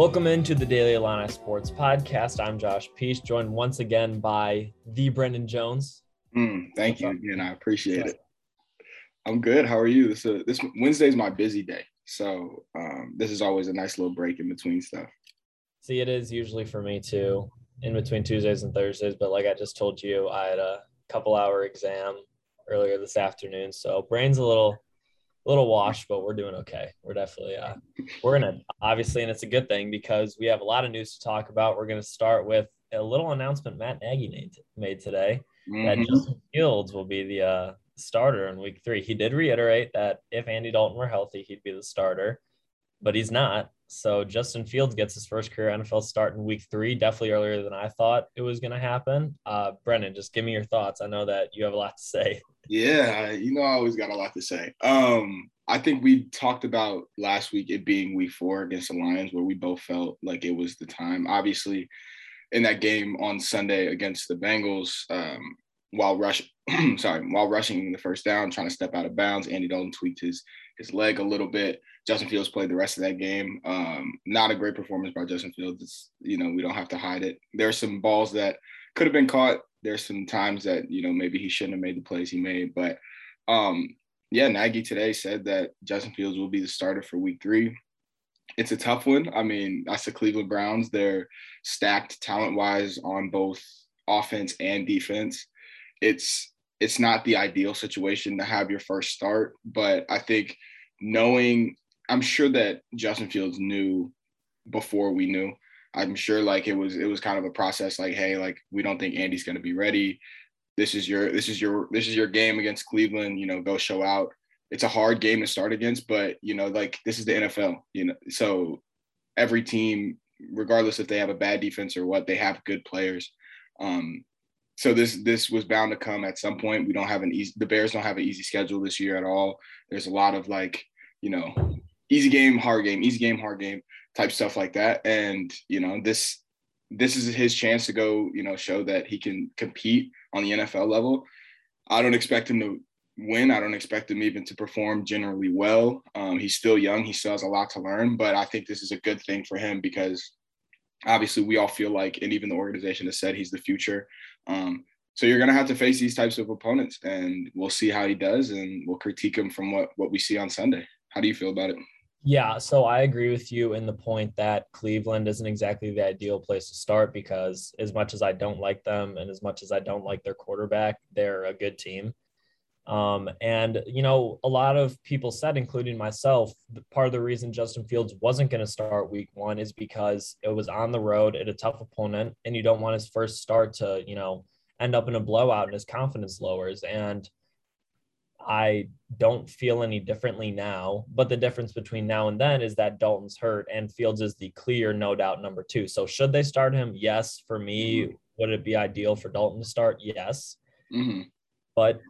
Welcome into the Daily Illini Sports Podcast. I'm Josh Peace, joined once again by the Brendan Jones. Mm, thank What's you up? again. I appreciate it. I'm good. How are you? This uh, this Wednesday's my busy day, so um, this is always a nice little break in between stuff. See, it is usually for me too, in between Tuesdays and Thursdays. But like I just told you, I had a couple hour exam earlier this afternoon, so brain's a little a little washed, but we're doing okay. We're definitely uh, we're in it, obviously, and it's a good thing because we have a lot of news to talk about. We're going to start with a little announcement Matt Nagy made, made today mm-hmm. that Justin Fields will be the uh, starter in Week Three. He did reiterate that if Andy Dalton were healthy, he'd be the starter, but he's not. So Justin Fields gets his first career NFL start in Week Three, definitely earlier than I thought it was going to happen. Uh, Brendan, just give me your thoughts. I know that you have a lot to say. Yeah, you know I always got a lot to say. Um, I think we talked about last week it being week four against the Lions, where we both felt like it was the time. Obviously, in that game on Sunday against the Bengals, um, while rush, sorry, while rushing the first down, trying to step out of bounds, Andy Dalton tweaked his his leg a little bit. Justin Fields played the rest of that game. Um, not a great performance by Justin Fields. It's, you know, we don't have to hide it. There are some balls that could have been caught there's some times that you know maybe he shouldn't have made the plays he made, but um, yeah, Nagy today said that Justin Fields will be the starter for Week Three. It's a tough one. I mean, that's the Cleveland Browns. They're stacked talent wise on both offense and defense. It's it's not the ideal situation to have your first start, but I think knowing, I'm sure that Justin Fields knew before we knew I'm sure like it was it was kind of a process like hey like we don't think Andy's going to be ready. This is your this is your this is your game against Cleveland, you know, go show out. It's a hard game to start against, but you know like this is the NFL, you know. So every team regardless if they have a bad defense or what, they have good players. Um so this this was bound to come at some point. We don't have an easy the Bears don't have an easy schedule this year at all. There's a lot of like, you know, easy game, hard game, easy game, hard game type stuff like that. And you know, this this is his chance to go, you know, show that he can compete on the NFL level. I don't expect him to win. I don't expect him even to perform generally well. Um, he's still young. He still has a lot to learn, but I think this is a good thing for him because obviously we all feel like, and even the organization has said he's the future. Um, so you're going to have to face these types of opponents, and we'll see how he does, and we'll critique him from what what we see on Sunday. How do you feel about it? Yeah, so I agree with you in the point that Cleveland isn't exactly the ideal place to start because as much as I don't like them and as much as I don't like their quarterback, they're a good team. Um, and you know, a lot of people said, including myself, part of the reason Justin Fields wasn't going to start Week One is because it was on the road at a tough opponent, and you don't want his first start to, you know, end up in a blowout and his confidence lowers. And I don't feel any differently now. But the difference between now and then is that Dalton's hurt and Fields is the clear, no doubt number two. So should they start him? Yes. For me, mm-hmm. would it be ideal for Dalton to start? Yes. Mm-hmm. But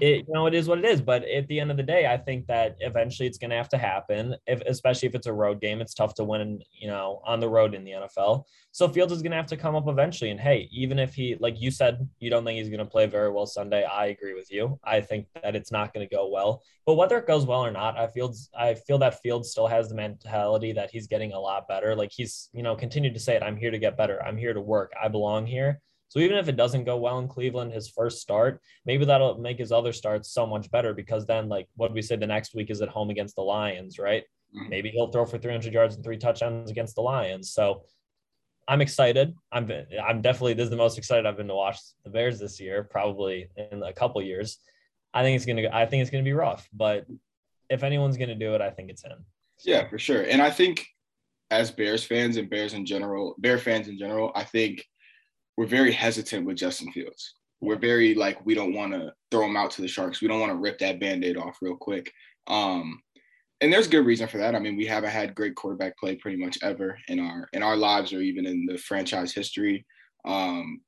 it you know it is what it is. But at the end of the day i think that eventually it's going to have to happen if especially if it's a road game. It's tough to win you know on the road in the nfl so fields is going to have to come up eventually. And hey even if he like you said you don't think he's going to play very well sunday i agree with you. I think that it's not going to go well. But whether it goes well or not i feel i feel that fields still has the mentality that he's getting a lot better. Like he's you know continued to say it i'm here to get better. I'm here to work. I belong here so even if it doesn't go well in Cleveland, his first start, maybe that'll make his other starts so much better because then, like what we say, the next week is at home against the Lions, right? Mm-hmm. Maybe he'll throw for 300 yards and three touchdowns against the Lions. So I'm excited. I'm I'm definitely this is the most excited I've been to watch the Bears this year, probably in a couple years. I think it's gonna I think it's gonna be rough, but if anyone's gonna do it, I think it's him. Yeah, for sure. And I think as Bears fans and Bears in general, Bear fans in general, I think we're very hesitant with Justin Fields. We're very like we don't want to throw him out to the Sharks. We don't want to rip that band-aid off real quick. Um, and there's good reason for that. I mean, we haven't had great quarterback play pretty much ever in our in our lives or even in the franchise history. Um,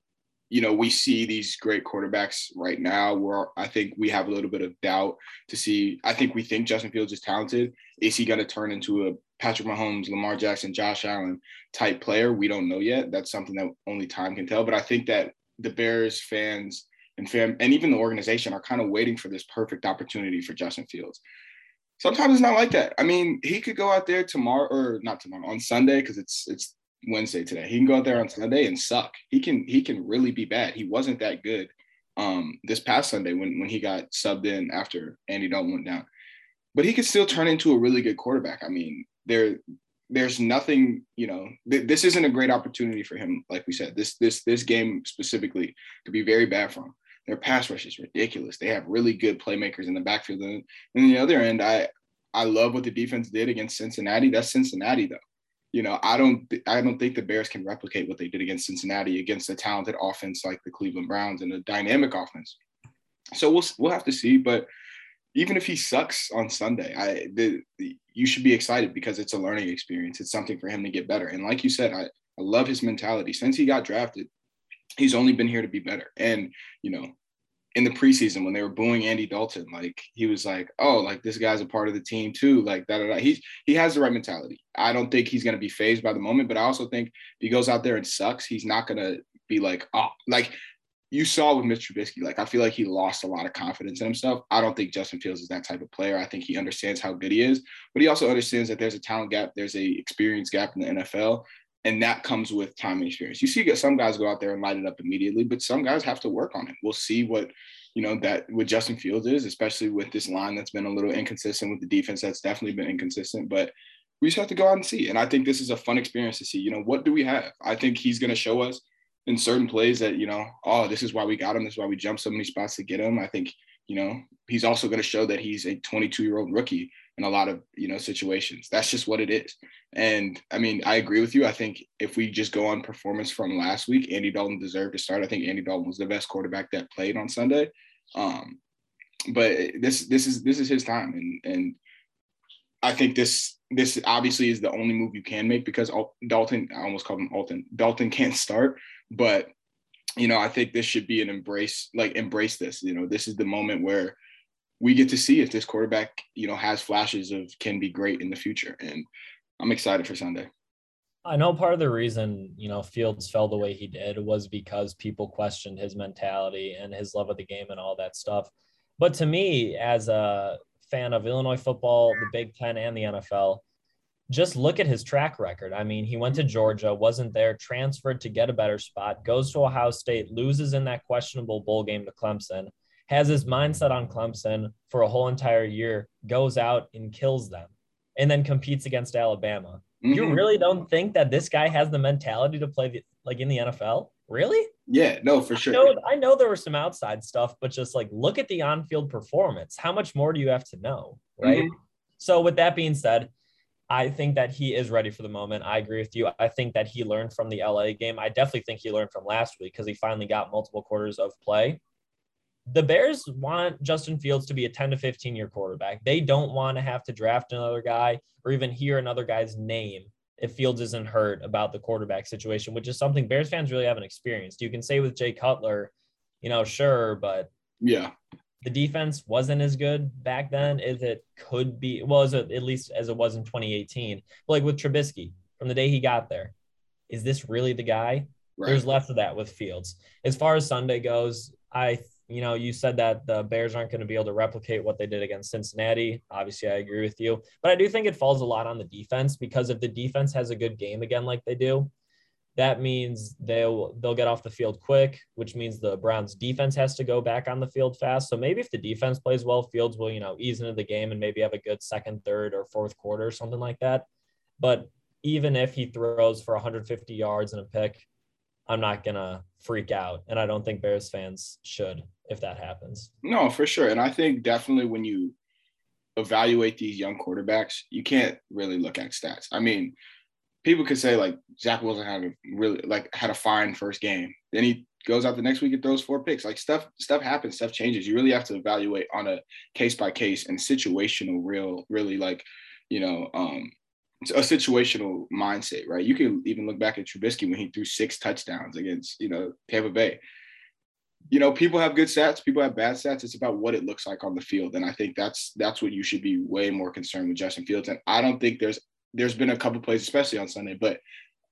you know, we see these great quarterbacks right now where I think we have a little bit of doubt to see. I think we think Justin Fields is talented. Is he going to turn into a Patrick Mahomes, Lamar Jackson, Josh Allen type player? We don't know yet. That's something that only time can tell. But I think that the Bears fans and fam and even the organization are kind of waiting for this perfect opportunity for Justin Fields. Sometimes it's not like that. I mean, he could go out there tomorrow or not tomorrow on Sunday because it's it's Wednesday today. He can go out there on Sunday and suck. He can he can really be bad. He wasn't that good um this past Sunday when when he got subbed in after Andy Dalton went down. But he could still turn into a really good quarterback. I mean, there there's nothing, you know, th- this isn't a great opportunity for him. Like we said, this this this game specifically could be very bad for him. Their pass rush is ridiculous. They have really good playmakers in the backfield. And, and the other end, I I love what the defense did against Cincinnati. That's Cincinnati though. You know, I don't I don't think the Bears can replicate what they did against Cincinnati against a talented offense like the Cleveland Browns and a dynamic offense. So we'll we'll have to see. But even if he sucks on Sunday, I the, the, you should be excited because it's a learning experience. It's something for him to get better. And like you said, I, I love his mentality. Since he got drafted, he's only been here to be better. And you know, in the preseason when they were booing Andy Dalton, like he was like, "Oh, like this guy's a part of the team too." Like that, he's he has the right mentality. I don't think he's gonna be phased by the moment, but I also think if he goes out there and sucks, he's not gonna be like, "Oh, like." You saw with Mitch Trubisky, like I feel like he lost a lot of confidence in himself. I don't think Justin Fields is that type of player. I think he understands how good he is, but he also understands that there's a talent gap, there's a experience gap in the NFL, and that comes with time and experience. You see some guys go out there and light it up immediately, but some guys have to work on it. We'll see what you know that what Justin Fields is, especially with this line that's been a little inconsistent with the defense that's definitely been inconsistent. But we just have to go out and see. And I think this is a fun experience to see. You know, what do we have? I think he's going to show us in certain plays that you know, oh, this is why we got him. This is why we jumped so many spots to get him. I think you know he's also going to show that he's a 22 year old rookie in a lot of you know situations. That's just what it is. And I mean, I agree with you. I think if we just go on performance from last week, Andy Dalton deserved to start. I think Andy Dalton was the best quarterback that played on Sunday. Um, but this this is this is his time, and and I think this this obviously is the only move you can make because Dalton I almost called him Alton Dalton can't start, but you know I think this should be an embrace like embrace this. You know this is the moment where we get to see if this quarterback, you know, has flashes of can be great in the future. And I'm excited for Sunday. I know part of the reason, you know, Fields fell the way he did was because people questioned his mentality and his love of the game and all that stuff. But to me, as a fan of Illinois football, the Big Ten, and the NFL, just look at his track record. I mean, he went to Georgia, wasn't there, transferred to get a better spot, goes to Ohio State, loses in that questionable bowl game to Clemson has his mindset on Clemson for a whole entire year, goes out and kills them, and then competes against Alabama. Mm-hmm. You really don't think that this guy has the mentality to play the, like in the NFL? Really? Yeah, no, for sure. I know, I know there was some outside stuff, but just like look at the on-field performance. How much more do you have to know, right? Mm-hmm. So with that being said, I think that he is ready for the moment. I agree with you. I think that he learned from the LA game. I definitely think he learned from last week because he finally got multiple quarters of play the Bears want Justin Fields to be a 10 to 15 year quarterback. They don't want to have to draft another guy or even hear another guy's name if Fields isn't hurt about the quarterback situation, which is something Bears fans really haven't experienced. You can say with Jay Cutler, you know, sure, but yeah, the defense wasn't as good back then as it could be. Well, as it, at least as it was in 2018. But like with Trubisky, from the day he got there, is this really the guy? Right. There's less of that with Fields. As far as Sunday goes, I you know, you said that the Bears aren't going to be able to replicate what they did against Cincinnati. Obviously, I agree with you, but I do think it falls a lot on the defense because if the defense has a good game again, like they do, that means they'll they'll get off the field quick, which means the Browns defense has to go back on the field fast. So maybe if the defense plays well, Fields will, you know, ease into the game and maybe have a good second, third, or fourth quarter, or something like that. But even if he throws for 150 yards and a pick, I'm not gonna freak out, and I don't think Bears fans should if that happens. No, for sure, and I think definitely when you evaluate these young quarterbacks, you can't really look at stats. I mean, people could say like Zach Wilson had a really like had a fine first game, then he goes out the next week and throws four picks. Like stuff, stuff happens, stuff changes. You really have to evaluate on a case by case and situational, real, really like, you know, um, a situational mindset, right? You can even look back at Trubisky when he threw six touchdowns against, you know, Tampa Bay. You know, people have good stats, people have bad stats. It's about what it looks like on the field, and I think that's that's what you should be way more concerned with Justin Fields. And I don't think there's there's been a couple plays, especially on Sunday, but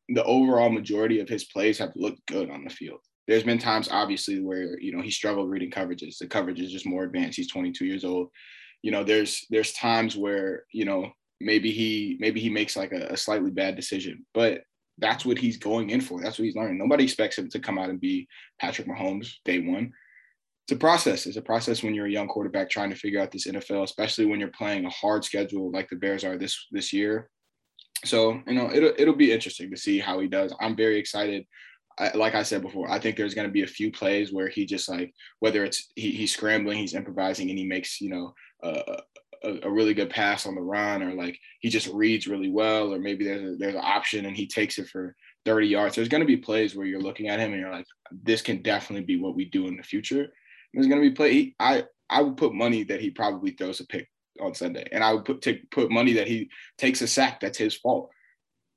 the overall majority of his plays have looked good on the field. There's been times, obviously, where you know he struggled reading coverages. The coverage is just more advanced. He's 22 years old you know, there's there's times where you know maybe he maybe he makes like a, a slightly bad decision, but that's what he's going in for. That's what he's learning. Nobody expects him to come out and be Patrick Mahomes day one. It's a process. It's a process when you're a young quarterback trying to figure out this NFL, especially when you're playing a hard schedule like the Bears are this this year. So you know it'll it'll be interesting to see how he does. I'm very excited. I, like I said before, I think there's going to be a few plays where he just like whether it's he, he's scrambling, he's improvising, and he makes you know a, a, really good pass on the run, or like he just reads really well, or maybe there's a, there's an option and he takes it for 30 yards. There's going to be plays where you're looking at him and you're like, this can definitely be what we do in the future. There's going to be play. He, I I would put money that he probably throws a pick on Sunday, and I would put put money that he takes a sack. That's his fault.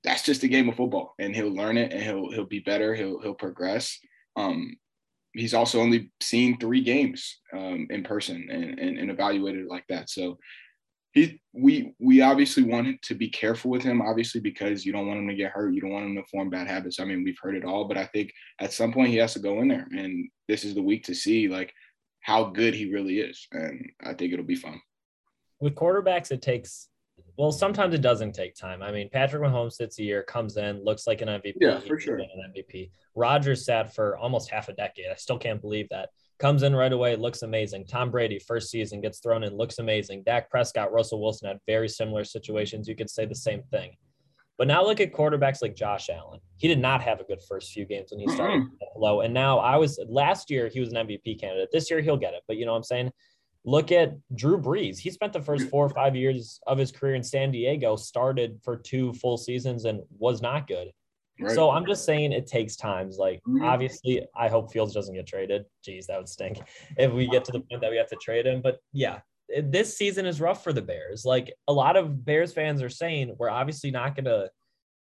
That's just a game of football, and he'll learn it, and he'll he'll be better. He'll he'll progress. Um, he's also only seen three games um, in person and, and, and evaluated like that. So he we we obviously want to be careful with him, obviously because you don't want him to get hurt, you don't want him to form bad habits. I mean, we've heard it all, but I think at some point he has to go in there, and this is the week to see like how good he really is, and I think it'll be fun. With quarterbacks, it takes well, sometimes it doesn't take time. I mean, Patrick Mahomes sits a year, comes in, looks like an MVP. Yeah, for sure. An MVP. Rodgers sat for almost half a decade. I still can't believe that. Comes in right away, looks amazing. Tom Brady, first season, gets thrown in, looks amazing. Dak Prescott, Russell Wilson had very similar situations. You could say the same thing. But now look at quarterbacks like Josh Allen. He did not have a good first few games when he started mm-hmm. low. And now I was last year he was an MVP candidate. This year he'll get it. But you know what I'm saying? Look at Drew Brees. He spent the first four or five years of his career in San Diego, started for two full seasons and was not good. Right. So I'm just saying it takes times. Like mm-hmm. obviously, I hope Fields doesn't get traded. Jeez, that would stink if we get to the point that we have to trade him. But yeah, this season is rough for the Bears. Like a lot of Bears fans are saying, we're obviously not going to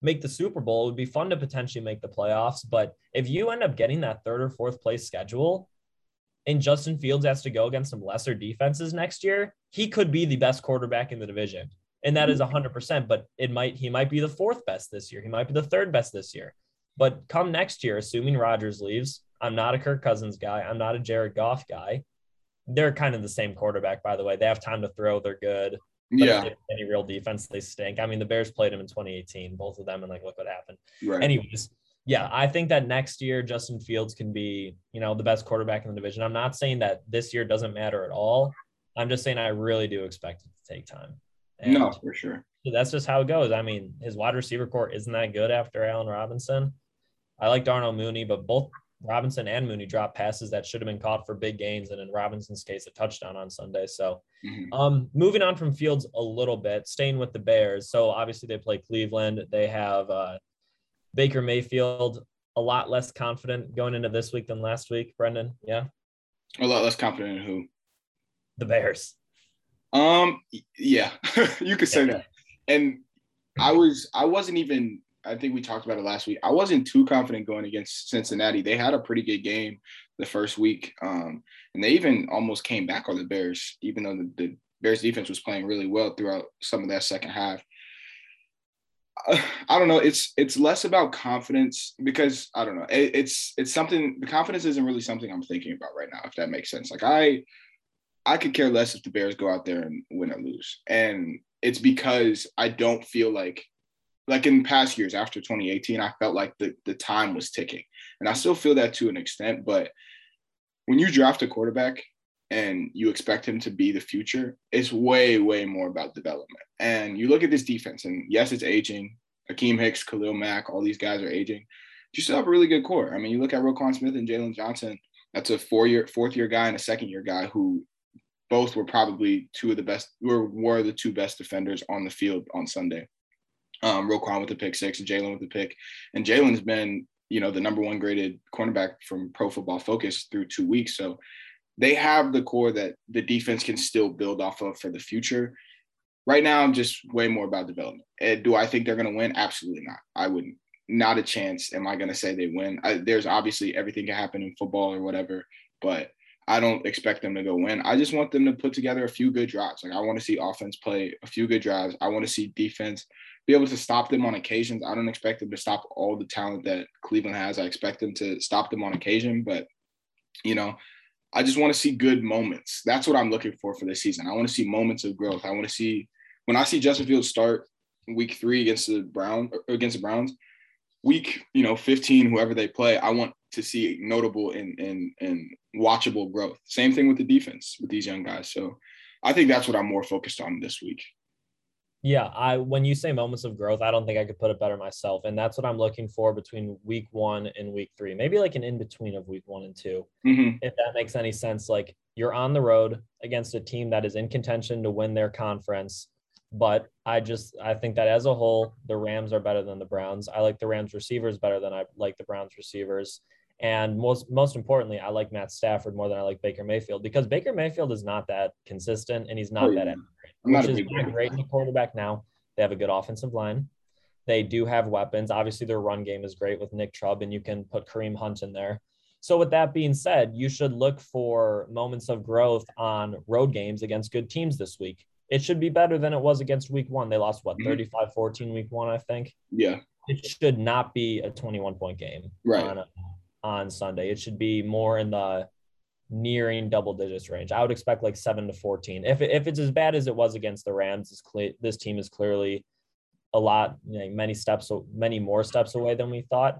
make the Super Bowl. It would be fun to potentially make the playoffs, but if you end up getting that third or fourth place schedule, and Justin Fields has to go against some lesser defenses next year, he could be the best quarterback in the division. And that is 100%, but it might he might be the fourth best this year. He might be the third best this year. But come next year, assuming Rodgers leaves, I'm not a Kirk Cousins guy. I'm not a Jared Goff guy. They're kind of the same quarterback, by the way. They have time to throw. They're good. But yeah. any real defense, they stink. I mean, the Bears played him in 2018, both of them, and like, look what happened. Right. Anyways, yeah, I think that next year Justin Fields can be, you know, the best quarterback in the division. I'm not saying that this year doesn't matter at all. I'm just saying I really do expect it to take time. And no, for sure. That's just how it goes. I mean, his wide receiver core isn't that good after Allen Robinson. I like Darnell Mooney, but both Robinson and Mooney dropped passes that should have been caught for big gains, and in Robinson's case, a touchdown on Sunday. So, mm-hmm. um, moving on from Fields a little bit, staying with the Bears. So obviously they play Cleveland. They have uh, Baker Mayfield a lot less confident going into this week than last week, Brendan. Yeah. A lot less confident in who? The Bears. Um yeah, you could say yeah. that. And I was I wasn't even I think we talked about it last week. I wasn't too confident going against Cincinnati. They had a pretty good game the first week. Um, and they even almost came back on the Bears, even though the, the Bears defense was playing really well throughout some of that second half. I don't know. It's it's less about confidence because I don't know. It, it's it's something. The confidence isn't really something I'm thinking about right now. If that makes sense. Like I, I could care less if the Bears go out there and win or lose, and it's because I don't feel like, like in past years after 2018, I felt like the the time was ticking, and I still feel that to an extent. But when you draft a quarterback and you expect him to be the future, it's way, way more about development. And you look at this defense, and yes, it's aging. Akiem Hicks, Khalil Mack, all these guys are aging. You still have a really good core. I mean, you look at Roquan Smith and Jaylon Johnson. That's a four-year, fourth-year guy and a second-year guy who both were probably two of the best, were, were the two best defenders on the field on Sunday. Um, Roquan with the pick six, and Jaylon with the pick. And Jaylon's been, you know, the number one graded cornerback from Pro Football Focus through two weeks. So they have the core that the defense can still build off of for the future. Right now, I'm just way more about development. And do I think they're going to win? Absolutely not. I wouldn't. Not a chance. Am I going to say they win? I, there's obviously everything can happen in football or whatever, but I don't expect them to go win. I just want them to put together a few good drives. Like I want to see offense play a few good drives. I want to see defense be able to stop them on occasions. I don't expect them to stop all the talent that Cleveland has. I expect them to stop them on occasion, but you know, I just want to see good moments. That's what I'm looking for for this season. I want to see moments of growth. I want to see when I see Justin Fields start week three against the Brown against the Browns, week you know 15, whoever they play, I want to see notable and and and watchable growth. Same thing with the defense with these young guys. So I think that's what I'm more focused on this week. Yeah, I when you say moments of growth, I don't think I could put it better myself, and that's what I'm looking for between week one and week three. Maybe like an in between of week one and 2 mm-hmm. if that makes any sense. Like you're on the road against a team that is in contention to win their conference, but I just I think that as a whole, the Rams are better than the Browns. I like the Rams receivers better than I like the Browns receivers. And most most importantly, I like Matt Stafford more than I like Baker Mayfield because Baker Mayfield is not that consistent and he's not oh, yeah. that accurate, which is great in the quarterback now. They have a good offensive line. They do have weapons. Obviously, their run game is great with Nick Chubb, and you can put Kareem Hunt in there. So, with that being said, you should look for moments of growth on road games against good teams this week. It should be better than it was against week one. They lost, what, mm-hmm. 35 14 week one, I think? Yeah. It should not be a 21 point game right. on, on Sunday. It should be more in the nearing double digits range. I would expect like seven to 14. If, if it's as bad as it was against the Rams, this, cle- this team is clearly a lot, you know, many steps, many more steps away than we thought.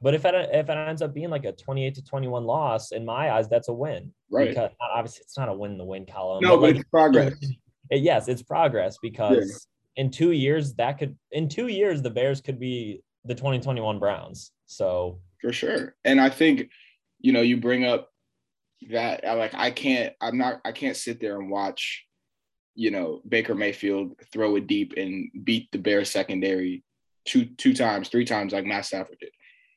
But if it, if it ends up being like a 28 to 21 loss, in my eyes, that's a win. Right. Because uh, obviously it's not a win in the win column. No, but, like, it's progress. It, yes, it's progress because yeah. in two years, that could, in two years, the Bears could be the 2021 Browns. So for sure. And I think, you know, you bring up that like I can't I'm not I can't sit there and watch you know Baker Mayfield throw it deep and beat the Bears secondary two two times three times like Matt Stafford did.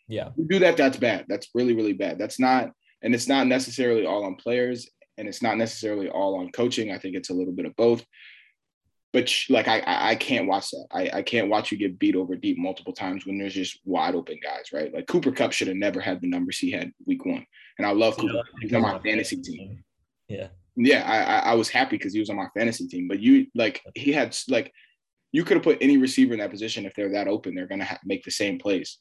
Yeah, you do that that's bad. That's really really bad. That's not and it's not necessarily all on players and it's not necessarily all on coaching. I think it's a little bit of both but like I I can't watch that. I, I can't watch you get beat over deep multiple times when there's just wide open guys, right? Like Cooper Kupp should have never had the numbers he had week one, and I love Cooper. He's on my fantasy team. Yeah, yeah. I I was happy because he was on my fantasy team, but you like he had like you could have put any receiver in that position if they're that open, they're gonna ha- make the same plays.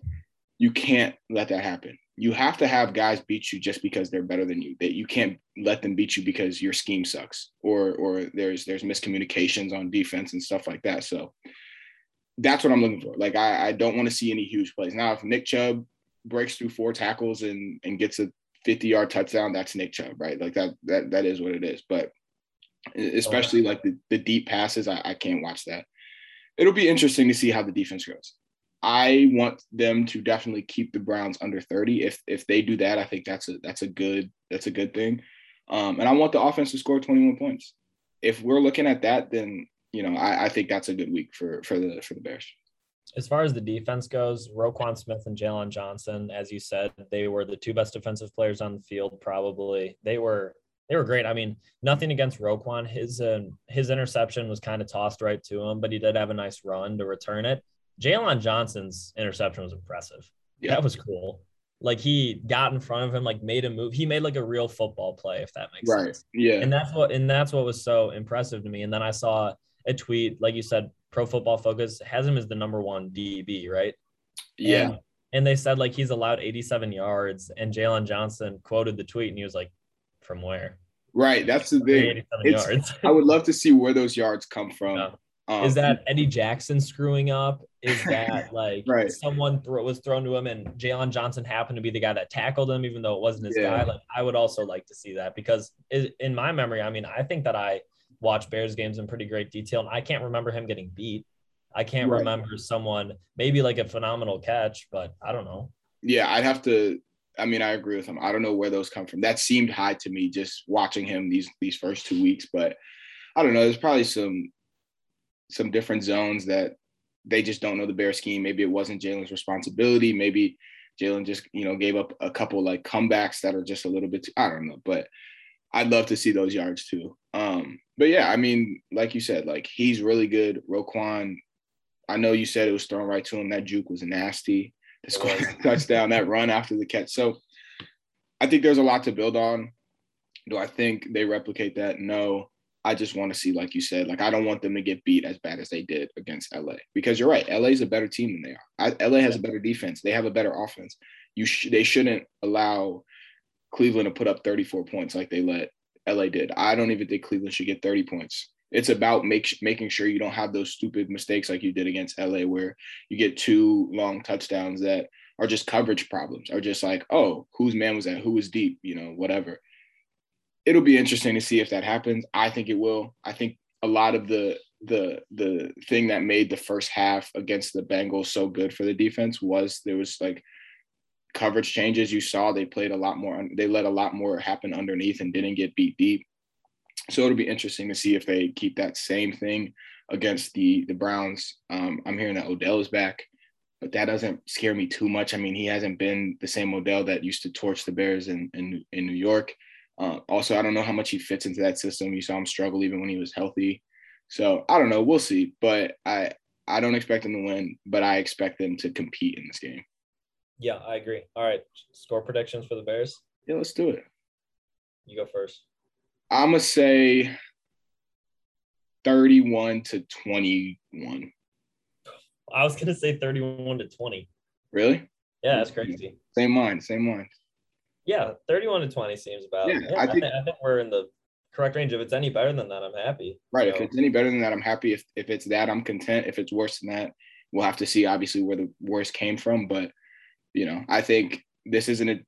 You can't let that happen you have to have guys beat you just because they're better than you. That you can't let them beat you because your scheme sucks or or there's there's miscommunications on defense and stuff like that. So that's what I'm looking for. Like I, I don't want to see any huge plays. Now if Nick Chubb breaks through four tackles and and gets a 50 yard touchdown, that's Nick Chubb, right? Like that that that is what it is. But especially like the, the deep passes, I, I can't watch that. It'll be interesting to see how the defense goes. I want them to definitely keep the Browns under 30. If if they do that, I think that's a that's a good that's a good thing. Um, and I want the offense to score 21 points. If we're looking at that, then you know I, I think that's a good week for for the for the Bears. As far as the defense goes, Roquan Smith and Jaylon Johnson, as you said, they were the two best defensive players on the field. Probably they were they were great. I mean, nothing against Roquan. His uh, his interception was kind of tossed right to him, but he did have a nice run to return it. Jaylon Johnson's interception was impressive. Yeah. That was cool. Like he got in front of him, like made a move. He made like a real football play, if that makes right. sense. Yeah. And that's what and that's what was so impressive to me. And then I saw a tweet, like you said, Pro Football Focus has him as the number one DB, right? Yeah. And, and they said like he's allowed 87 yards, and Jaylon Johnson quoted the tweet, and he was like, "From where?" Right. That's the thing. I would love to see where those yards come from. Yeah. Um, is that Eddie Jackson screwing up? Is that like right. someone throw, was thrown to him and Jaylon Johnson happened to be the guy that tackled him, even though it wasn't his yeah. guy? Like I would also like to see that because in my memory, I mean, I think that I watch Bears games in pretty great detail, and I can't remember him getting beat. I can't right. remember someone maybe like a phenomenal catch, but I don't know. Yeah, I'd have to. I mean, I agree with him. I don't know where those come from. That seemed high to me just watching him these these first two weeks, but I don't know. There's probably some some different zones that they just don't know the bear scheme. Maybe it wasn't Jaylon's responsibility. Maybe Jaylon just, you know, gave up a couple like comebacks that are just a little bit, too, I don't know, but I'd love to see those yards too. Um, but yeah, I mean, like you said, like he's really good. Roquan, I know you said it was thrown right to him. That juke was nasty. The score touchdown, that run after the catch. So I think there's a lot to build on. Do I think they replicate that? No. I just want to see, like you said, like I don't want them to get beat as bad as they did against LA because you're right. LA is a better team than they are. I, LA has a better defense. They have a better offense. You sh- they shouldn't allow Cleveland to put up 34 points like they let LA did. I don't even think Cleveland should get 30 points. It's about make, making sure you don't have those stupid mistakes like you did against LA, where you get two long touchdowns that are just coverage problems, are just like, oh, whose man was that? Who was deep? You know, whatever. It'll be interesting to see if that happens. I think it will. I think a lot of the the the thing that made the first half against the Bengals so good for the defense was there was like coverage changes. You saw they played a lot more they let a lot more happen underneath and didn't get beat deep. So it'll be interesting to see if they keep that same thing against the the browns. Um, i'm hearing that odell is back but that doesn't scare me too much. I mean he hasn't been the same odell that used to torch the bears in in, in new york uh, also i don't know how much he fits into that system you saw him struggle even when he was healthy so i don't know we'll see but i i don't expect them to win but i expect them to compete in this game yeah, I agree. All right, score predictions for the Bears. Yeah, let's do it. You go first. I'm gonna say 31 to 21. I was gonna say 31 to 20. Really? Yeah, that's crazy. Same mind, same mind. Yeah, 31 to 20 seems about. Yeah, yeah I, think, I, think, we're in the correct range. If it's any better than that, I'm happy. Right. So. If it's any better than that, I'm happy. If if it's that, I'm content. If it's worse than that, we'll have to see obviously where the worst came from. But you know, I think this isn't a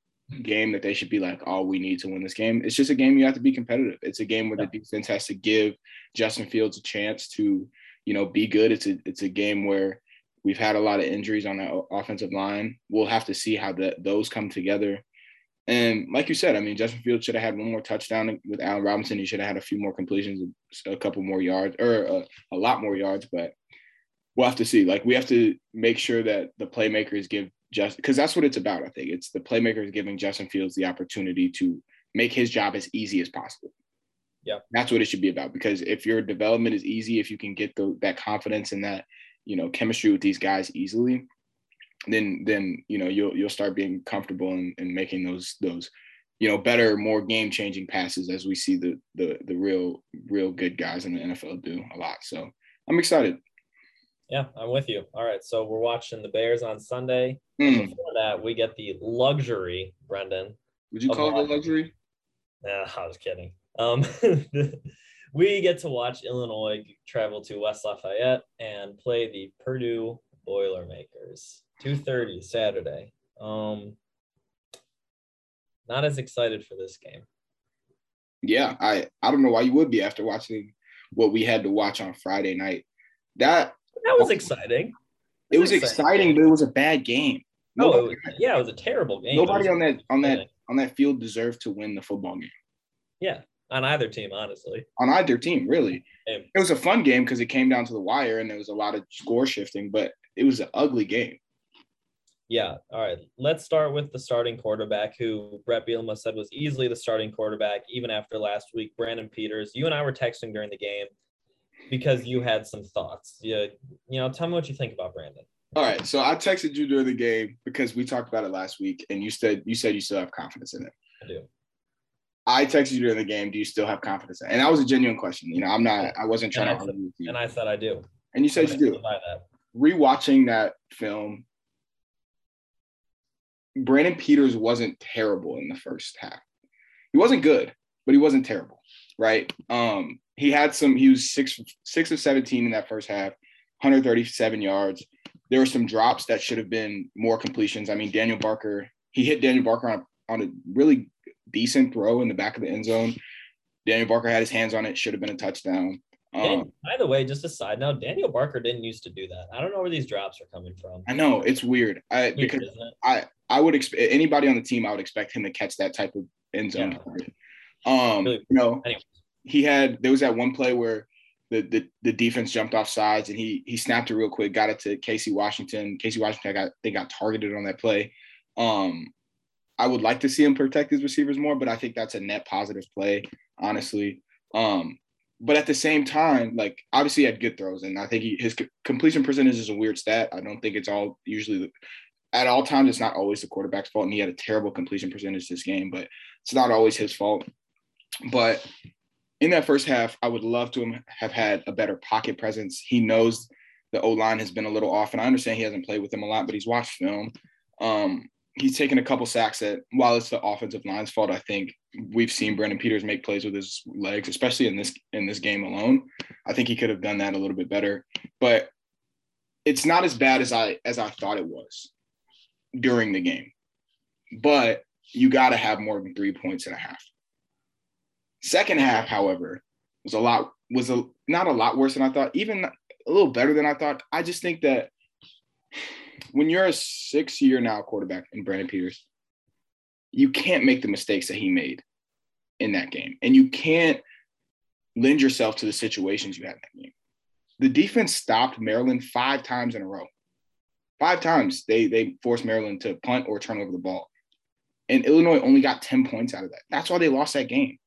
game that they should be like, oh, we need to win this game. It's just a game you have to be competitive. It's a game where the defense has to give Justin Fields a chance to, you know, be good. It's a it's a game where we've had a lot of injuries on the offensive line. We'll have to see how that those come together. And like you said, I mean, Justin Fields should have had one more touchdown with Allen Robinson. He should have had a few more completions, a couple more yards, or a, a lot more yards. But we'll have to see. Like we have to make sure that the playmakers give just because that's what it's about. I think it's the playmakers giving Justin Fields the opportunity to make his job as easy as possible. Yeah, that's what it should be about. Because if your development is easy, if you can get the, that confidence and that you know chemistry with these guys easily, then then you know you'll you'll start being comfortable and, and making those those you know better, more game changing passes as we see the the the real real good guys in the NFL do a lot. So I'm excited. Yeah, I'm with you. All right, so we're watching the Bears on Sunday. Mm. Before that, we get the luxury, Brendan. Would you call it a luxury? Nah, I was kidding. Um, we get to watch Illinois travel to West Lafayette and play the Purdue Boilermakers. 2:30 Saturday. Um, not as excited for this game. Yeah, I I don't know why you would be after watching what we had to watch on Friday night. That that was exciting. It was, exciting, exciting, but it was a bad game. No, oh, yeah, it was a terrible game. Nobody on that on that on that field deserved to win the football game. Yeah, on either team, honestly. On either team, really. It was a fun game because it came down to the wire and there was a lot of score shifting, but it was an ugly game. Yeah. All right. Let's start with the starting quarterback, who Bret Bielema said was easily the starting quarterback, even after last week. Brandon Peters. You and I were texting during the game because you had some thoughts. Yeah, you know, tell me what you think about Brandon. All right, so I texted you during the game because we talked about it last week, and you said you said you still have confidence in it. I do. I texted you during the game. Do you still have confidence? And that was a genuine question. You know, I'm not. I wasn't trying to argue with you. And I said I do. And you said you do. Rewatching that film, Brandon Peters wasn't terrible in the first half. He wasn't good, but he wasn't terrible, right? Um, he had some. He was six six of seventeen in that first half, 137 yards. There were some drops that should have been more completions. I mean, Daniel Barker. He hit Daniel Barker on a, on a really decent throw in the back of the end zone. Daniel Barker had his hands on it. Should have been a touchdown. Um, by the way, just a side note, Daniel Barker didn't used to do that. I don't know where these drops are coming from. I know it's weird. I because I I would expect anybody on the team. I would expect him to catch that type of end zone. Yeah. Um, really? you know, Anyways he had there was that one play where the, the the defense jumped off sides and he he snapped it real quick, got it to Casey Washington. Casey Washington got they got targeted on that play. Um, I would like to see him protect his receivers more, but I think that's a net positive play, honestly. Um, but at the same time, like obviously he had good throws, and I think he, his completion percentage is a weird stat. I don't think it's all usually at all times. It's not always the quarterback's fault, and he had a terrible completion percentage this game, but it's not always his fault. But in that first half, I would love to have had a better pocket presence. He knows the O line has been a little off, and I understand he hasn't played with them a lot, but he's watched film. Um, he's taken a couple sacks that while it's the offensive line's fault, I think we've seen Brandon Peters make plays with his legs, especially in this in this game alone. I think he could have done that a little bit better. But it's not as bad as I as I thought it was during the game. But you got to have more than three points and a half. Second half, however, was a lot was a not a lot worse than I thought, even a little better than I thought. I just think that when you're a six year now quarterback in Brandon Peters, you can't make the mistakes that he made in that game. And you can't lend yourself to the situations you had in that game. The defense stopped Maryland five times in a row. Five times they they forced Maryland to punt or turn over the ball. And Illinois only got 10 points out of that. That's why they lost that game.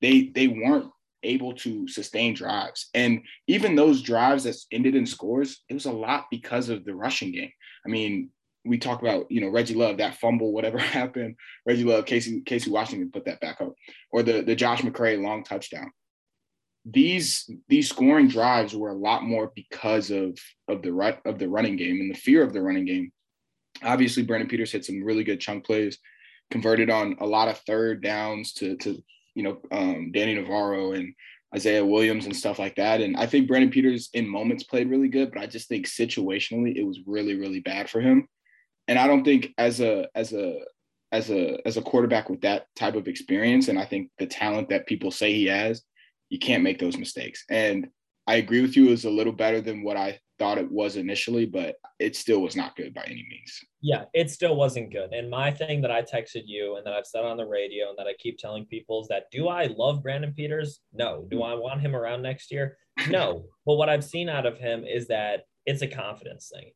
They they weren't able to sustain drives. And even those drives that ended in scores, it was a lot because of the rushing game. I mean, we talk about, you know, Reggie Love, that fumble, whatever happened, Reggie Love, Casey, Casey Washington put that back up, or the, the Josh McCray long touchdown. These these scoring drives were a lot more because of of the rut of the running game and the fear of the running game. Obviously, Brandon Peters hit some really good chunk plays, converted on a lot of third downs to to you know um, Donny Navarro and Isaiah Williams and stuff like that. And I think Brandon Peters in moments played really good, but I just think situationally it was really really bad for him. And I don't think as a as a as a as a quarterback with that type of experience and I think the talent that people say he has, you can't make those mistakes. And I agree with you. It was a little better than what I thought it was initially, but it still was not good by any means. Yeah, it still wasn't good. And my thing that I texted you and that I've said on the radio and that I keep telling people is that do I love Brandon Peters? No. Do I want him around next year? No. but what I've seen out of him is that it's a confidence thing.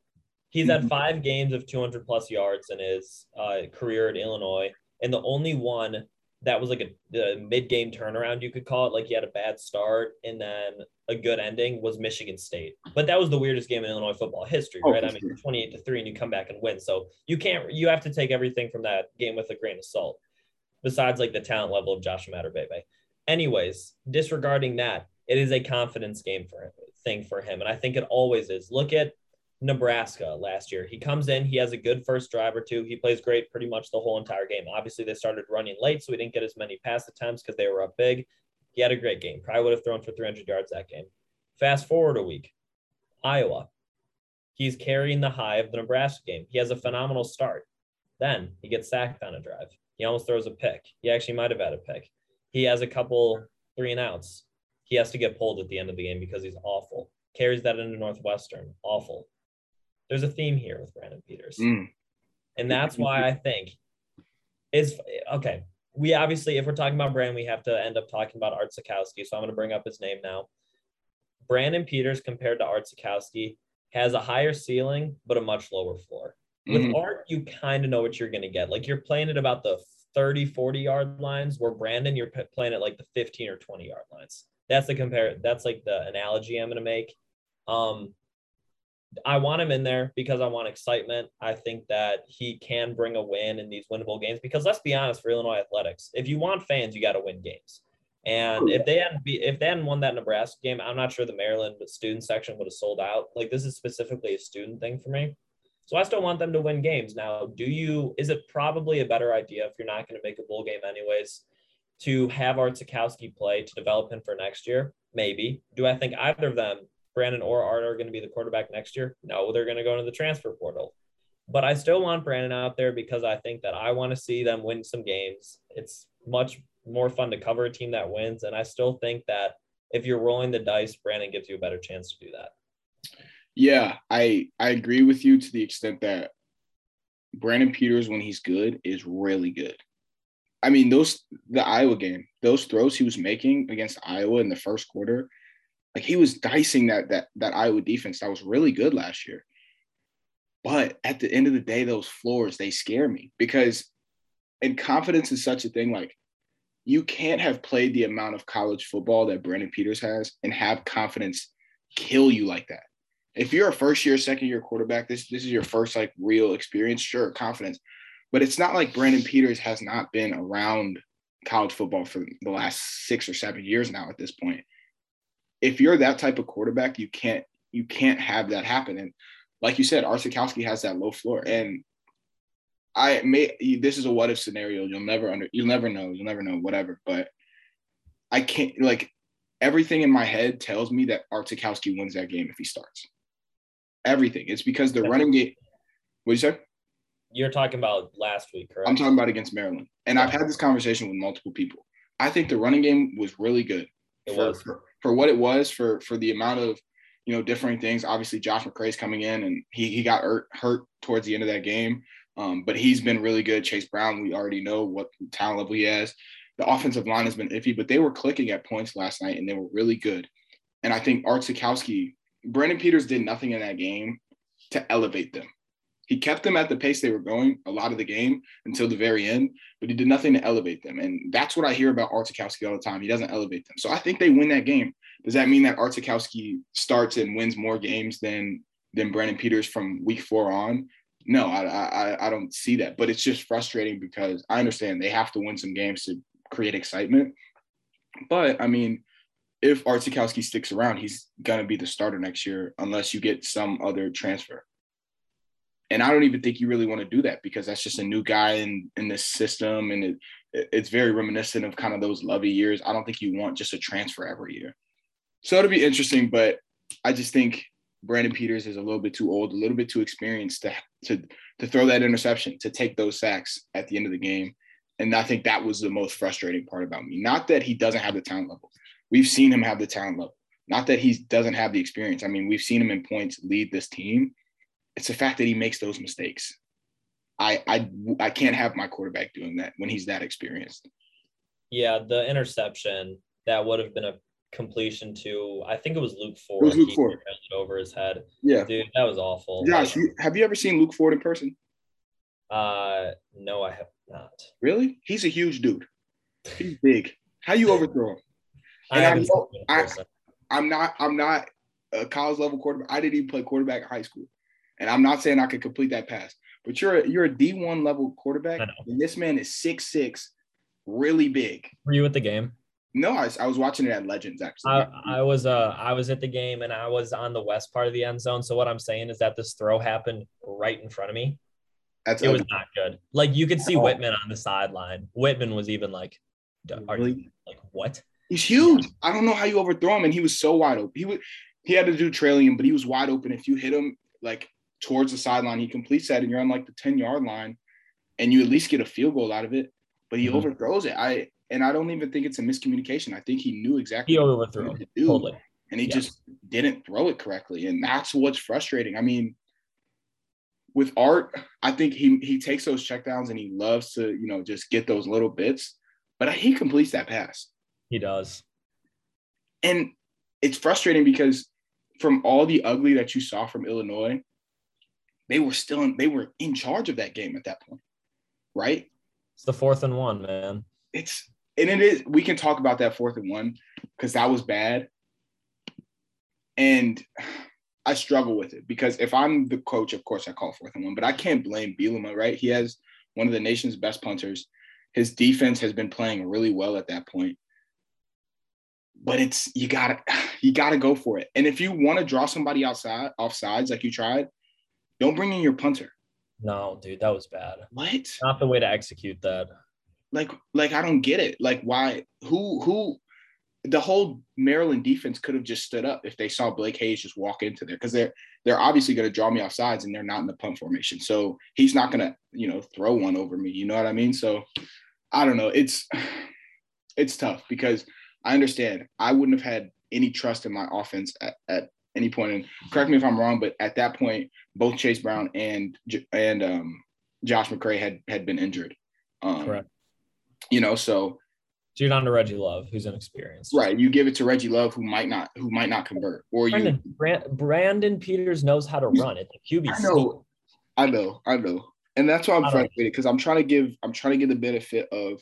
He's had mm-hmm. five games of 200 plus yards in his uh, career at Illinois, and the only one that was like a, a mid-game turnaround you could call it like he had a bad start and then a good ending was michigan state but that was the weirdest game in illinois football history oh, right i mean sure. 28 to 3 and you come back and win so you can't you have to take everything from that game with a grain of salt besides like the talent level of joshua Imatorbhebhe. anyways disregarding that it is a confidence game for him thing for him and i think it always is look at Nebraska last year. He comes in, he has a good first drive or two. He plays great pretty much the whole entire game. Obviously, they started running late, so he didn't get as many pass attempts because they were up big. He had a great game. Probably would have thrown for 300 yards that game. Fast forward a week, Iowa. He's carrying the high of the Nebraska game. He has a phenomenal start. Then he gets sacked on a drive. He almost throws a pick. He actually might have had a pick. He has a couple three and outs. He has to get pulled at the end of the game because he's awful. Carries that into Northwestern. Awful there's a theme here with Brandon Peters. Mm. And that's why I think is okay. We obviously, if we're talking about Brandon, we have to end up talking about Art Sitkowski. So I'm going to bring up his name now. Brandon Peters compared to Art Sitkowski has a higher ceiling, but a much lower floor. With mm-hmm. Art, you kind of know what you're going to get. Like you're playing at about the 30, 40 yard lines, where Brandon, you're playing at like the 15 or 20 yard lines. That's the compare. That's like the analogy I'm going to make. Um, I want him in there because I want excitement. I think that he can bring a win in these winnable games because let's be honest, for Illinois athletics, if you want fans, you got to win games. And oh, if they hadn't be if they hadn't won that Nebraska game, I'm not sure the Maryland student section would have sold out. Like this is specifically a student thing for me. So I still want them to win games. Now, do you is it probably a better idea if you're not going to make a bowl game anyways to have Art Sitkowski play to develop him for next year? Maybe. Do I think either of them Brandon or Art are going to be the quarterback next year? No, they're going to go into the transfer portal. But I still want Brandon out there because I think that I want to see them win some games. It's much more fun to cover a team that wins. And I still think that if you're rolling the dice, Brandon gives you a better chance to do that. Yeah, I I agree with you to the extent that Brandon Peters, when he's good, is really good. I mean, those the Iowa game, those throws he was making against Iowa in the first quarter, like he was dicing that that that Iowa defense that was really good last year. But at the end of the day, those floors they scare me because, and confidence is such a thing. Like you can't have played the amount of college football that Brandon Peters has and have confidence kill you like that. If you're a first year, second year quarterback, this this is your first like real experience. Sure, confidence, but it's not like Brandon Peters has not been around college football for the last six or seven years now at this point if you're that type of quarterback, you can't you can't have that happen. And like you said, Art Sitkowski has that low floor. And I may this is a what if scenario. You'll never under you'll never know. You'll never know, whatever. But I can't like everything in my head tells me that Art Sitkowski wins that game if he starts. Everything. It's because the running game. What do you say? You're talking about last week, correct? I'm talking about against Maryland. And I've had this conversation with multiple people. I think the running game was really good. It for, was. For, for what it was, for for the amount of you know differing things. Obviously, Josh McCray's coming in, and he he got hurt, hurt towards the end of that game. Um, but he's been really good. Chase Brown, we already know what talent level he has. The offensive line has been iffy, but they were clicking at points last night, and they were really good. And I think Art Sitkowski, Brandon Peters did nothing in that game to elevate them. He kept them at the pace they were going a lot of the game until the very end, but he did nothing to elevate them. And that's what I hear about Sitkowski all the time. He doesn't elevate them. So I think they win that game. Does that mean that Sitkowski starts and wins more games than than Brandon Peters from week four on? No, I, I I don't see that. But it's just frustrating because I understand they have to win some games to create excitement. But I mean, if Sitkowski sticks around, he's gonna be the starter next year unless you get some other transfer and I don't even think you really want to do that because that's just a new guy in in this system, and it it's very reminiscent of kind of those Lovie years. I don't think you want just a transfer every year. So it'll be interesting, but I just think Brandon Peters is a little bit too old, a little bit too experienced to to to throw that interception, to take those sacks at the end of the game. And I think that was the most frustrating part about me. Not that he doesn't have the talent level. We've seen him have the talent level. Not that he doesn't have the experience. I mean, we've seen him in points lead this team it's the fact that he makes those mistakes. I I I can't have my quarterback doing that when he's that experienced. Yeah, the interception that would have been a completion to I think it was Luke Ford. It was Luke Ford. It over his head. Yeah, dude, that was awful. Josh, you, have you ever seen Luke Ford in person? Uh, no, I have not. Really? He's a huge dude. He's big. How you overthrow him? And I, I know, I, I'm not. I'm not a college level quarterback. I didn't even play quarterback in high school. And I'm not saying I could complete that pass, but you're a, you're a D1 level quarterback. And this man is six six, really big. Were you at the game? No, I, I was watching it at Legends actually. I, I, was uh I was at the game and I was on the west part of the end zone. So what I'm saying is that this throw happened right in front of me. That's it ugly. was not good. Like you could see oh. Whitman on the sideline. Whitman was even like, really? like what? He's huge. I don't know how you overthrow him, and he was so wide open. He would he had to do trailing him, but he was wide open. If you hit him like towards the sideline. He completes that, and you're on like the 10 yard line, and you at least get a field goal out of it. But he mm-hmm. overthrows it. I and I don't even think it's a miscommunication. I think he knew exactly he overthrew to do, totally. and he yeah. just didn't throw it correctly, and that's what's frustrating. I mean, with Art, I think he he takes those checkdowns and he loves to you know just get those little bits, but he completes that pass. He does, and it's frustrating because from all the ugly that you saw from Illinois, they were still in, they were in charge of that game at that point, right? It's the fourth and one, man. It's and it is. We can talk about that fourth and one because that was bad, and I struggle with it because if I'm the coach, of course I call fourth and one, but I can't blame Bielema, right? He has one of the nation's best punters. His defense has been playing really well at that point. But it's you gotta you gotta go for it. And if you want to draw somebody outside off sides like you tried, don't bring in your punter. No, dude, that was bad. What? Not the way to execute that. Like, like I don't get it. Like, why? Who? Who? The whole Maryland defense could have just stood up if they saw Blake Hayes just walk into there because they're they're obviously going to draw me off sides and they're not in the punt formation. So he's not going to you know throw one over me. You know what I mean? So I don't know. It's it's tough because I understand I wouldn't have had any trust in my offense at, at any point. And correct me if I'm wrong, but at that point, both Chase Brown and and um, Josh McCray had had been injured. Um, Correct. You know, so so you're not to Reggie Love, who's inexperienced. Right. You give it to Reggie Love, who might not, who might not convert, or Brandon, you. Brandon Peters knows how to run it. QB. I know, I know, I know, and that's why I'm frustrated because I'm trying to give, I'm trying to give the benefit of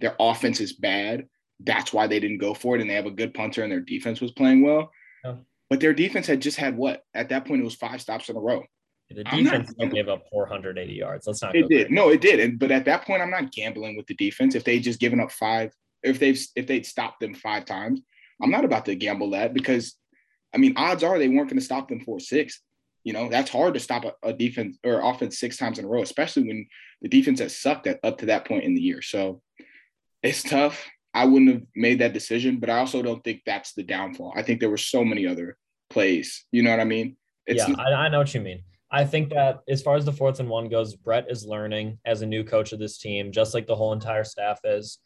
their offense is bad. That's why they didn't go for it, and they have a good punter, and their defense was playing well. Yeah. But their defense had just had what? At that point, it was five stops in a row. The defense not, gave up 480 yards. Let's not. It did. There. No, it did. And, but at that point, I'm not gambling with the defense. If they just given up five, if they've if they'd stopped them five times, I'm not about to gamble that because, I mean, odds are they weren't going to stop them for six. You know, that's hard to stop a, a, defense or offense six times in a row, especially when the defense has sucked at up to that point in the year. So it's tough. I wouldn't have made that decision, but I also don't think that's the downfall. I think there were so many other plays. You know what I mean? It's yeah, I, I know what you mean. I think that as far as the fourth and one goes, Bret is learning as a new coach of this team, just like the whole entire staff is.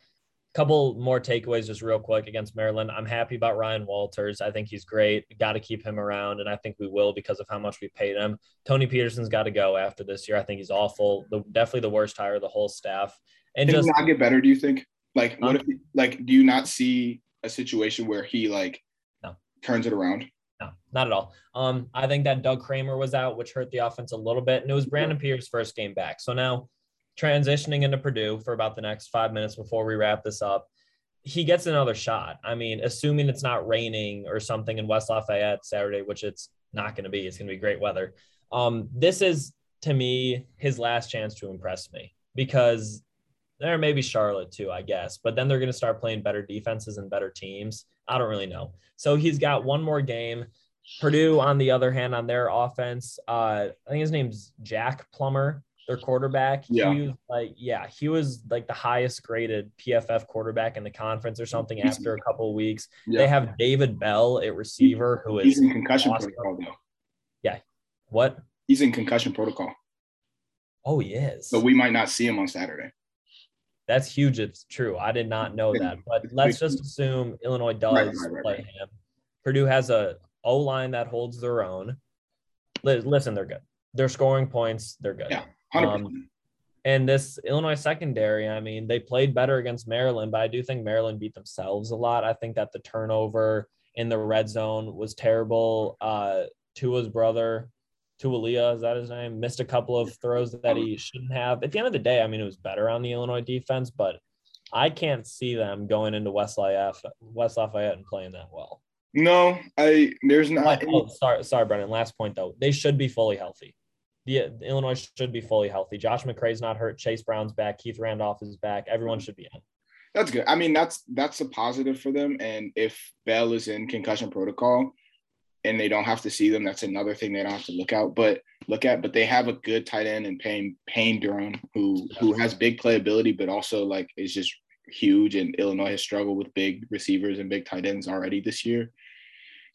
Couple more takeaways, just real quick against Maryland. I'm happy about Ryan Walters. I think he's great. Got to keep him around, and I think we will because of how much we paid him. Tony Petersen's got to go after this year. I think he's awful. The, definitely the worst hire of the whole staff. And Can just not get better. Do you think? Like, what um, if? Like, do you not see a situation where he like no. turns it around? No, not at all. Um, I think that Doug Kramer was out, which hurt the offense a little bit, and it was Brandon Pierce's first game back. So now transitioning into Purdue for about the next five minutes before we wrap this up. He gets another shot. I mean, assuming it's not raining or something in West Lafayette Saturday, which it's not going to be. It's going to be great weather. Um, this is to me his last chance to impress me because there may be Charlotte too, I guess, but then they're going to start playing better defenses and better teams. I don't really know. So he's got one more game. Purdue, on the other hand, on their offense, uh, I think his name's Jack Plummer their quarterback. Yeah. He was like, yeah, he was like the highest graded PFF quarterback in the conference or something he's, after a couple of weeks. Yeah. They have David Bell at receiver who is he's in concussion awesome. protocol though. Yeah. What? He's in concussion protocol. Oh, he is. So we might not see him on Saturday. That's huge. It's true. I did not know that. But let's just assume Illinois does right, right, right, play him. Purdue has a O line that holds their own. Listen, they're good. They're scoring points. They're good. Yeah. Um, and this Illinois secondary, I mean, they played better against Maryland, but I do think Maryland beat themselves a lot. I think that the turnover in the red zone was terrible. Uh, Tua's brother, Taulia, is that his name? Missed a couple of throws that he shouldn't have. At the end of the day, I mean, it was better on the Illinois defense, but I can't see them going into West Lafayette, West Lafayette and playing that well. No, I there's not. Oh, sorry, sorry, Brendan. Last point though, they should be fully healthy the, the Illinois should be fully healthy. Josh McCray's not hurt. Chase Brown's back. Keith Randolph is back. Everyone should be in. That's good. I mean, that's that's a positive for them. And if Bell is in concussion protocol and they don't have to see them, that's another thing they don't have to look out. But look at, but they have a good tight end in Payne Payne Durham, who who has big playability, but also like is just huge. And Illinois has struggled with big receivers and big tight ends already this year.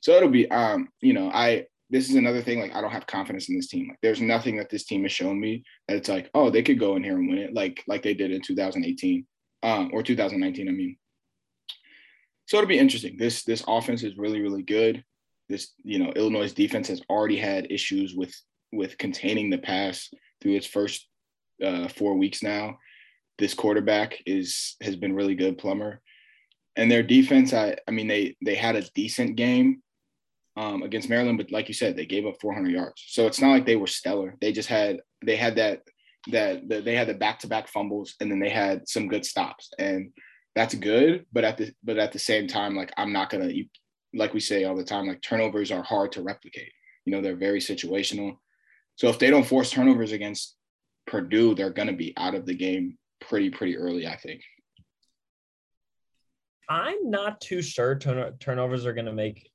So it'll be um, you know, I this is another thing. Like, I don't have confidence in this team. Like, there's nothing that this team has shown me that it's like, oh, they could go in here and win it, like like they did in 2018 um, or 2019. I mean, so it'll be interesting. This this offense is really really good. This you know Illinois' defense has already had issues with with containing the pass through its first uh, four weeks now. This quarterback is has been really good, Plummer, and their defense. I I mean they they had a decent game um, against Maryland, but like you said, they gave up 400 yards. So it's not like they were stellar. They just had they had that that the, they had the back to back fumbles, and then they had some good stops, and that's good. But at the but at the same time, like I'm not gonna you, like we say all the time, like turnovers are hard to replicate. You know, they're very situational. So if they don't force turnovers against Purdue, they're gonna be out of the game pretty pretty early, I think. I'm not too sure turn- turnovers are going to make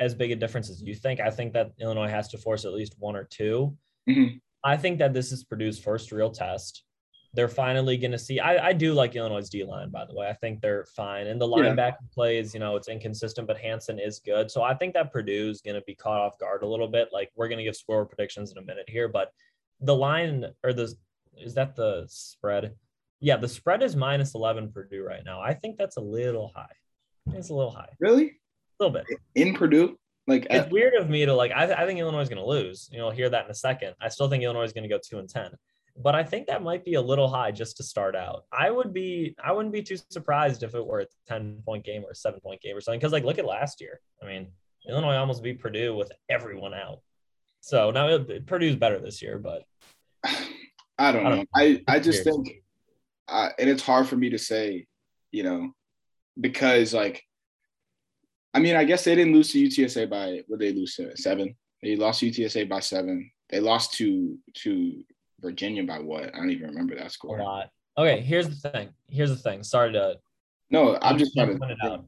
as big a difference as you think. I think that Illinois has to force at least one or 2 mm-hmm. I think that this is Purdue's first real test. They're finally going to see. I, I do like Illinois' D line, by the way. I think they're fine. And the linebacker yeah. plays, you know, it's inconsistent, but Hansen is good. So I think that Purdue's going to be caught off guard a little bit. Like we're going to give score predictions in a minute here, but the line or the is that the spread? Yeah, the spread is minus 11 Purdue right now. I think that's a little high. It's a little high. Really? A little bit in Purdue. Like it's weird of me to like. I, I think Illinois is going to lose. You know, hear that in a second. I still think Illinois is going to go two and ten, but I think that might be a little high just to start out. I would be. I wouldn't be too surprised if it were a ten point game or a seven point game or something. Because like, look at last year. I mean, Illinois almost beat Purdue with everyone out. So now it, Purdue's better this year, but I don't know. I don't know. I, I just think, uh, and it's hard for me to say, you know, because like I mean, I guess they didn't lose to UTSA by what they lose to seven. They lost to UTSA by seven. They lost to to Virginia by what? I don't even remember that score. A lot. Okay, here's the thing. Here's the thing. Sorry to. No, I'm just trying to. Point it out.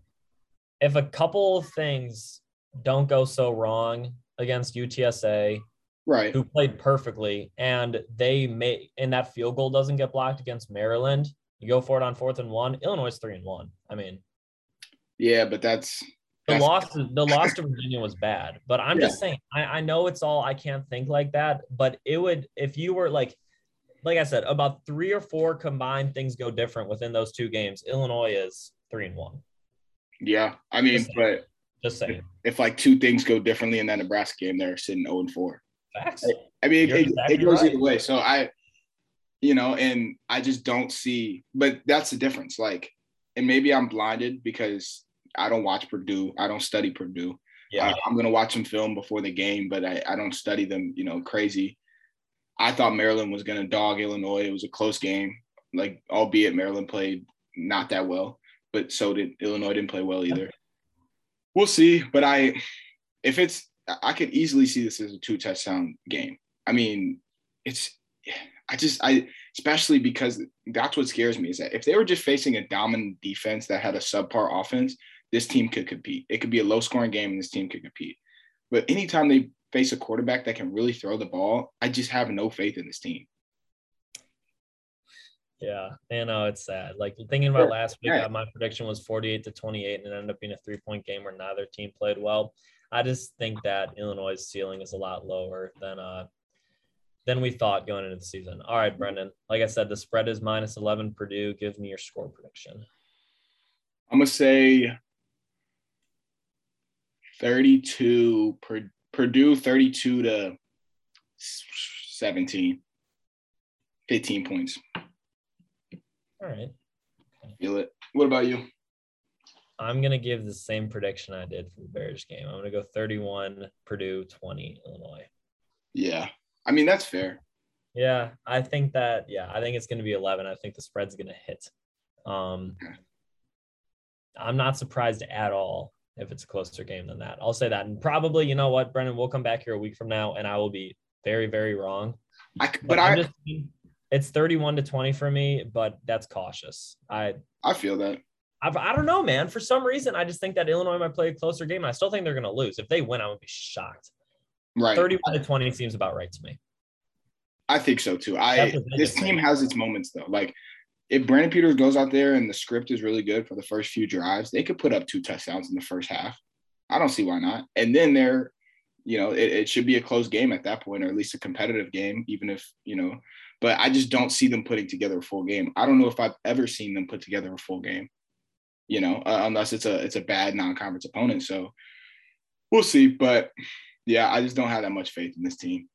If a couple of things don't go so wrong against UTSA, right? Who played perfectly, and they made and that field goal doesn't get blocked against Maryland. You go for it on fourth and one. Illinois is three and one. I mean, yeah, but that's the loss. The loss to Virginia was bad, but I'm Yeah. just saying. I, I know it's all. I can't think like that, but it would if you were like, like I said, about three or four combined things go different within those two games. Illinois is three and one. Yeah, I mean, Just- but Just saying. if like two things go differently in that Nebraska game, they're sitting 0 and 4. Facts. I mean, You're it, it, exactly it goes right. either way. So I, you know, and I just don't see, but that's the difference. Like, and maybe I'm blinded because I don't watch Purdue. I don't study Purdue. Yeah. Uh, I'm going to watch some film before the game, but I, I don't study them, you know, crazy. I thought Maryland was going to dog Illinois. It was a close game, like, albeit Maryland played not that well, but so did Illinois, didn't play well either. We'll see. But I, if it's, I could easily see this as a two touchdown game. I mean, it's, I just, I, especially because that's what scares me is that if they were just facing a dominant defense that had a subpar offense, this team could compete. It could be a low scoring game and this team could compete. But anytime they face a quarterback that can really throw the ball, I just have no faith in this team. Yeah, you know it's sad. Like thinking about last week, Yeah. uh, my prediction was forty-eight to twenty-eight, and it ended up being a three-point game where neither team played well. I just think that Illinois' ceiling is a lot lower than uh than we thought going into the season. All right, Brendan. Like I said, the spread is minus eleven. Purdue. Give me your score prediction. I'm gonna say 32 Pur- Purdue 32 to 17. 15 points. All right. Feel it. What about you? I'm gonna give the same prediction I did for the Bears game. I'm gonna go 31 Purdue, 20 Illinois. Yeah. I mean, that's fair. Yeah, I think that. Yeah, I think it's going to be 11. I think the spread's going to hit. Um, Okay. I'm not surprised at all if it's a closer game than that. I'll say that, and probably, you know what, Brendan, we'll come back here a week from now, and I will be very, very wrong. I, but I'm I, just, it's 31 to 20 for me, but that's cautious. I, I feel that. I've, I don't know, man. For some reason, I just think that Illinois might play a closer game. I still think they're going to lose. If they win, I would be shocked. Right. 31 to 20 seems about right to me. I think so too. I this team has its moments though. Like if Brandon Peters goes out there and the script is really good for the first few drives, they could put up two touchdowns in the first half. I don't see why not. And then they're, you know, it, it should be a close game at that point, or at least a competitive game, even if, you know, but I just don't see them putting together a full game. I don't know if I've ever seen them put together a full game, you know, uh, unless it's a it's a bad non-conference opponent. So we'll see. But yeah, I just don't have that much faith in this team.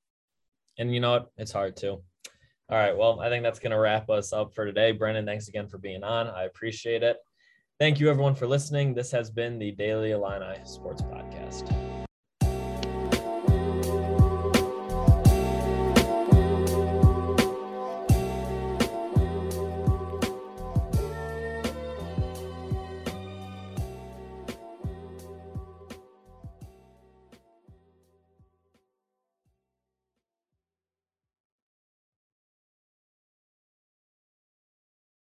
And you know what? It's hard too. All right. Well, I think that's going to wrap us up for today. Brendan, thanks again for being on. I appreciate it. Thank you, everyone, for listening. This has been the Daily Illini Sports Podcast.